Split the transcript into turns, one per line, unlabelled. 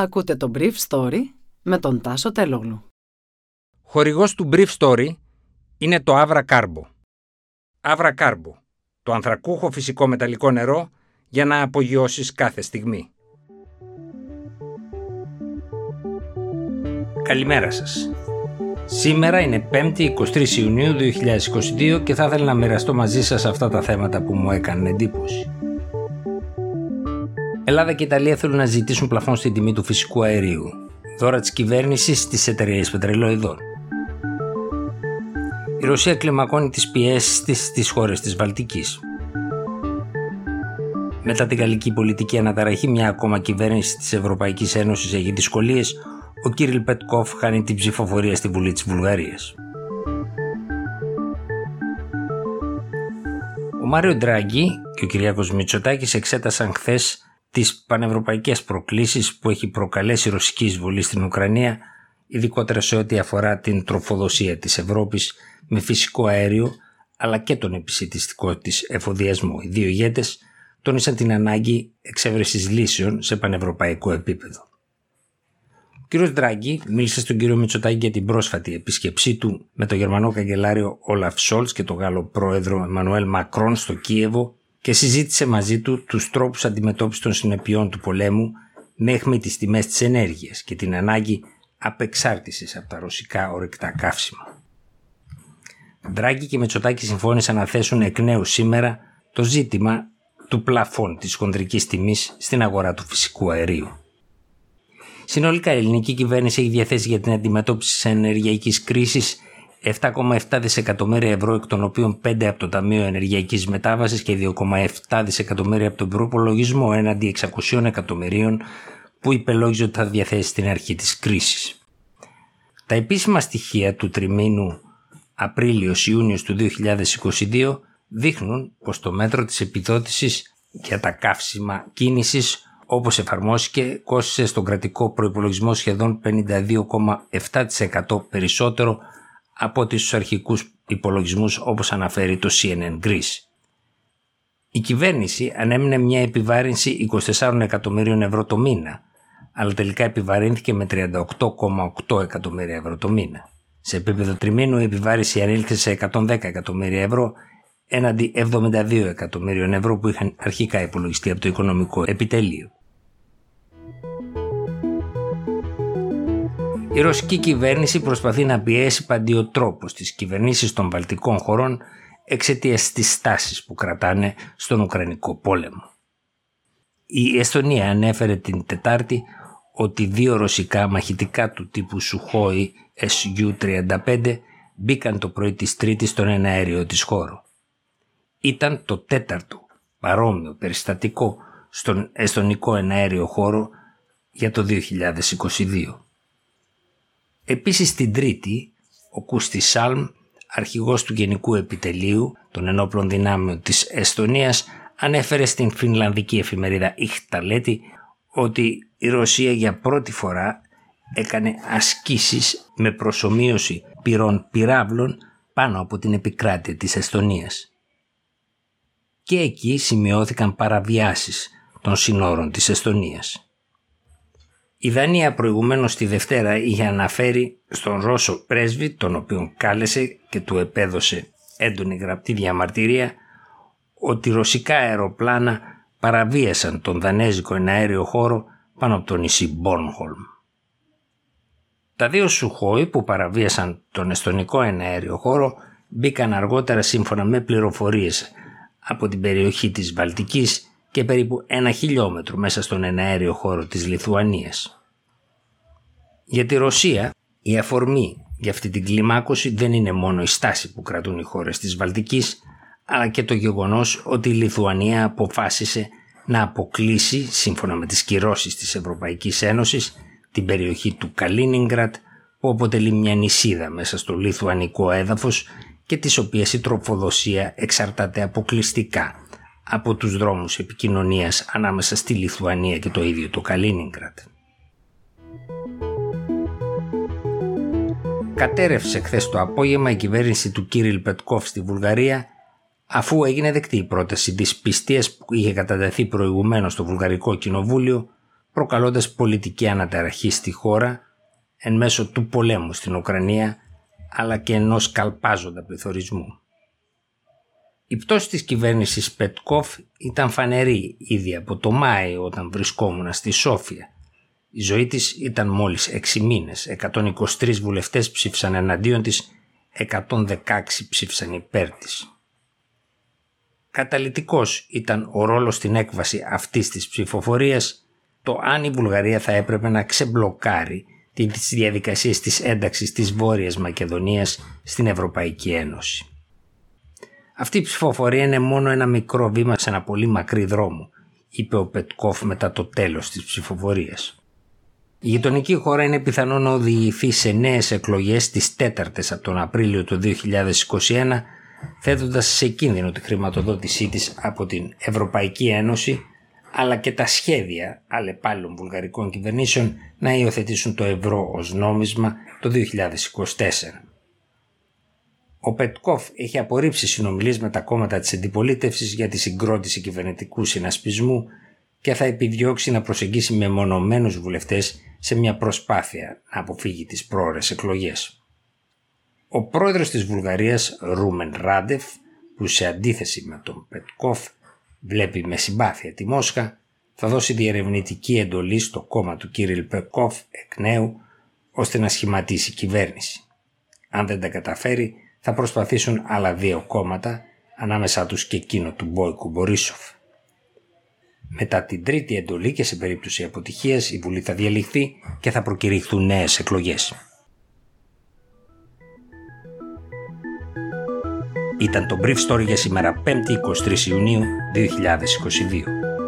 Ακούτε το Brief Story με τον Τάσο Τελόγλου.
Χορηγός του Brief Story είναι το Avra Carbo. Avra Carbo, το ανθρακούχο φυσικό μεταλλικό νερό για να απογειώσεις κάθε στιγμή. Καλημέρα σας. Σήμερα είναι 5η 23 Ιουνίου 2022 και θα ήθελα να μοιραστώ μαζί σας αυτά τα θέματα που μου έκανε εντύπωση. Ελλάδα και Ιταλία θέλουν να ζητήσουν πλαφόν στην τιμή του φυσικού αερίου. Δώρα της κυβέρνησης στι εταιρείε πετρελαιοειδών. Η Ρωσία κλιμακώνει τις πιέσεις της στις χώρες της Βαλτικής. Μετά την γαλλική πολιτική αναταραχή, μια ακόμα κυβέρνηση της Ευρωπαϊκής Ένωσης έχει δυσκολίες. Ο Κύριλ Πετκόφ χάνει την ψηφοφορία στη Βουλή της Βουλγαρίας. Ο Μάριο Ντράγκη και ο Κυριάκος Μητσοτάκης εξέτασαν χθες τις πανευρωπαϊκές προκλήσεις που έχει προκαλέσει η ρωσική εισβολή στην Ουκρανία, ειδικότερα σε ό,τι αφορά την τροφοδοσία της Ευρώπης με φυσικό αέριο, αλλά και τον επισητιστικό της εφοδιασμό. Οι δύο ηγέτες τόνισαν την ανάγκη εξέβρεσης λύσεων σε πανευρωπαϊκό επίπεδο. Ο κ. Ντράγκη μίλησε στον κύριο Μητσοτάκη για την πρόσφατη επίσκεψή του με τον Γερμανό καγκελάριο Όλαφ Σόλτς και τον Γάλλο πρόεδρο Εμμανουέλ Μακρόν στο Κίεβο και συζήτησε μαζί του τους τρόπους αντιμετώπισης των συνεπειών του πολέμου μέχρι τις τιμές της ενέργειας και την ανάγκη απεξάρτησης από τα ρωσικά ορυκτά καύσιμα. Ντράγκη και Μετσοτάκη συμφώνησαν να θέσουν εκ νέου σήμερα το ζήτημα του πλαφών της χοντρικής τιμής στην αγορά του φυσικού αερίου. Συνολικά η ελληνική κυβέρνηση έχει διαθέσει για την αντιμετώπιση της ενεργειακής κρίσης 7,7 δισεκατομμύρια ευρώ, εκ των οποίων 5 από το Ταμείο Ενεργειακής Μετάβασης και 2,7 δισεκατομμύρια από τον προπολογισμό έναντι 600 εκατομμυρίων που υπελόγιζε ότι θα διαθέσει στην αρχή της κρίσης. Τα επίσημα στοιχεία του τριμήνου Απρίλιο-Ιούνιο του 2022 δείχνουν πως το μέτρο της επιδότησης για τα καύσιμα κίνησης όπως εφαρμόστηκε κόστησε στον κρατικό προϋπολογισμό σχεδόν 52,7% περισσότερο από τις αρχικούς υπολογισμούς όπως αναφέρει το CNN Greece. Η κυβέρνηση ανέμεινε μια επιβάρυνση 24 εκατομμύριων ευρώ το μήνα, αλλά τελικά επιβαρύνθηκε με 38,8 εκατομμύρια ευρώ το μήνα. Σε επίπεδο τριμήνου η επιβάρυνση ανήλθε σε 110 εκατομμύρια ευρώ έναντι 72 εκατομμύριων ευρώ που είχαν αρχικά υπολογιστεί από το οικονομικό επιτελείο. Η ρωσική κυβέρνηση προσπαθεί να πιέσει παντιοτρόπω τι κυβερνήσει των βαλτικών χωρών εξαιτίας της τάση που κρατάνε στον Ουκρανικό πόλεμο. Η Εστονία ανέφερε την Τετάρτη ότι δύο ρωσικά μαχητικά του τύπου Σουχόη SU-35 μπήκαν το πρωί της Τρίτης στον εναέριο της χώρο. Ήταν το τέταρτο παρόμοιο περιστατικό στον εστονικό εναέριο χώρο για το 2022. Επίσης την Τρίτη, ο Κούστη Σάλμ, αρχηγός του Γενικού Επιτελείου των Ενόπλων Δυνάμεων της Εστονίας, ανέφερε στην φινλανδική εφημερίδα Ιχταλέτη ότι η Ρωσία για πρώτη φορά έκανε ασκήσεις με προσωμείωση πυρών πυράβλων πάνω από την επικράτεια της Εστονίας. Και εκεί σημειώθηκαν παραβιάσεις των συνόρων της Εστονίας. Η Δανία προηγουμένως τη Δευτέρα είχε αναφέρει στον Ρώσο πρέσβη, τον οποίον κάλεσε και του επέδωσε έντονη γραπτή διαμαρτυρία, ότι ρωσικά αεροπλάνα παραβίασαν τον δανέζικο εναέριο χώρο πάνω από το νησί Μπόρνχολμ. Τα δύο Σουχόι που παραβίασαν τον εστονικό εναέριο χώρο μπήκαν αργότερα σύμφωνα με πληροφορίες από την περιοχή της Βαλτικής και περίπου ένα χιλιόμετρο μέσα στον εναέριο χώρο της Λιθουανίας. Για τη Ρωσία, η αφορμή για αυτή την κλιμάκωση δεν είναι μόνο η στάση που κρατούν οι χώρες της Βαλτικής, αλλά και το γεγονός ότι η Λιθουανία αποφάσισε να αποκλείσει, σύμφωνα με τις κυρώσεις της Ευρωπαϊκής Ένωσης, την περιοχή του Καλίνιγκρατ, που αποτελεί μια νησίδα μέσα στο λιθουανικό έδαφος και της οποίας η τροφοδοσία εξαρτάται αποκλειστικά από τους δρόμους επικοινωνίας ανάμεσα στη Λιθουανία και το ίδιο το Καλίνιγκρατ. Κατέρευσε χθες το απόγευμα η κυβέρνηση του Κύριλ Πετκόφ στη Βουλγαρία αφού έγινε δεκτή η πρόταση της πιστείας που είχε κατατεθεί προηγουμένως στο Βουλγαρικό Κοινοβούλιο προκαλώντας πολιτική αναταραχή στη χώρα εν μέσω του πολέμου στην Ουκρανία αλλά και ενός καλπάζοντα πληθωρισμού. Η πτώση της κυβέρνησης Πετκόφ ήταν φανερή ήδη από το Μάη όταν βρισκόμουν στη Σόφια. Η ζωή της ήταν μόλις 6 μήνες. 123 βουλευτές ψήφισαν εναντίον της, 116 ψήφισαν υπέρ της. Καταλητικός ήταν ο ρόλος στην έκβαση αυτής της ψηφοφορίας το αν η Βουλγαρία θα έπρεπε να ξεμπλοκάρει τις διαδικασίες της ένταξης της Βόρειας Μακεδονίας στην Ευρωπαϊκή Ένωση. Αυτή η ψηφοφορία είναι μόνο ένα μικρό βήμα σε ένα πολύ μακρύ δρόμο, είπε ο Πετκόφ μετά το τέλος της ψηφοφορίας. Η γειτονική χώρα είναι πιθανό να οδηγηθεί σε νέες εκλογές τις τέταρτες από τον Απρίλιο του 2021, θέτοντας σε κίνδυνο τη χρηματοδότησή της από την Ευρωπαϊκή Ένωση, αλλά και τα σχέδια αλλεπάλληλων βουλγαρικών κυβερνήσεων να υιοθετήσουν το ευρώ ως νόμισμα το 2024. Ο Πετκόφ έχει απορρίψει συνομιλίες με τα κόμματα της αντιπολίτευσης για τη συγκρότηση κυβερνητικού συνασπισμού και θα επιδιώξει να προσεγγίσει με μονομένους βουλευτές σε μια προσπάθεια να αποφύγει τις πρόορες εκλογές. Ο πρόεδρος της Βουλγαρίας, Ρούμεν Ράντεφ, που σε αντίθεση με τον Πετκόφ βλέπει με συμπάθεια τη Μόσχα, θα δώσει διερευνητική εντολή στο κόμμα του Κύριλ Πετκόφ εκ νέου, ώστε να σχηματίσει κυβέρνηση. Αν δεν τα καταφέρει, θα προσπαθήσουν άλλα δύο κόμματα, ανάμεσά τους και εκείνο του Μπόικου Μπορίσοφ. Μετά την τρίτη εντολή και σε περίπτωση αποτυχίας η Βουλή θα διαλυθεί και θα προκηρυχθούν νέες εκλογές. Ήταν το Brief Story για σήμερα 5η 23 Ιουνίου 2022.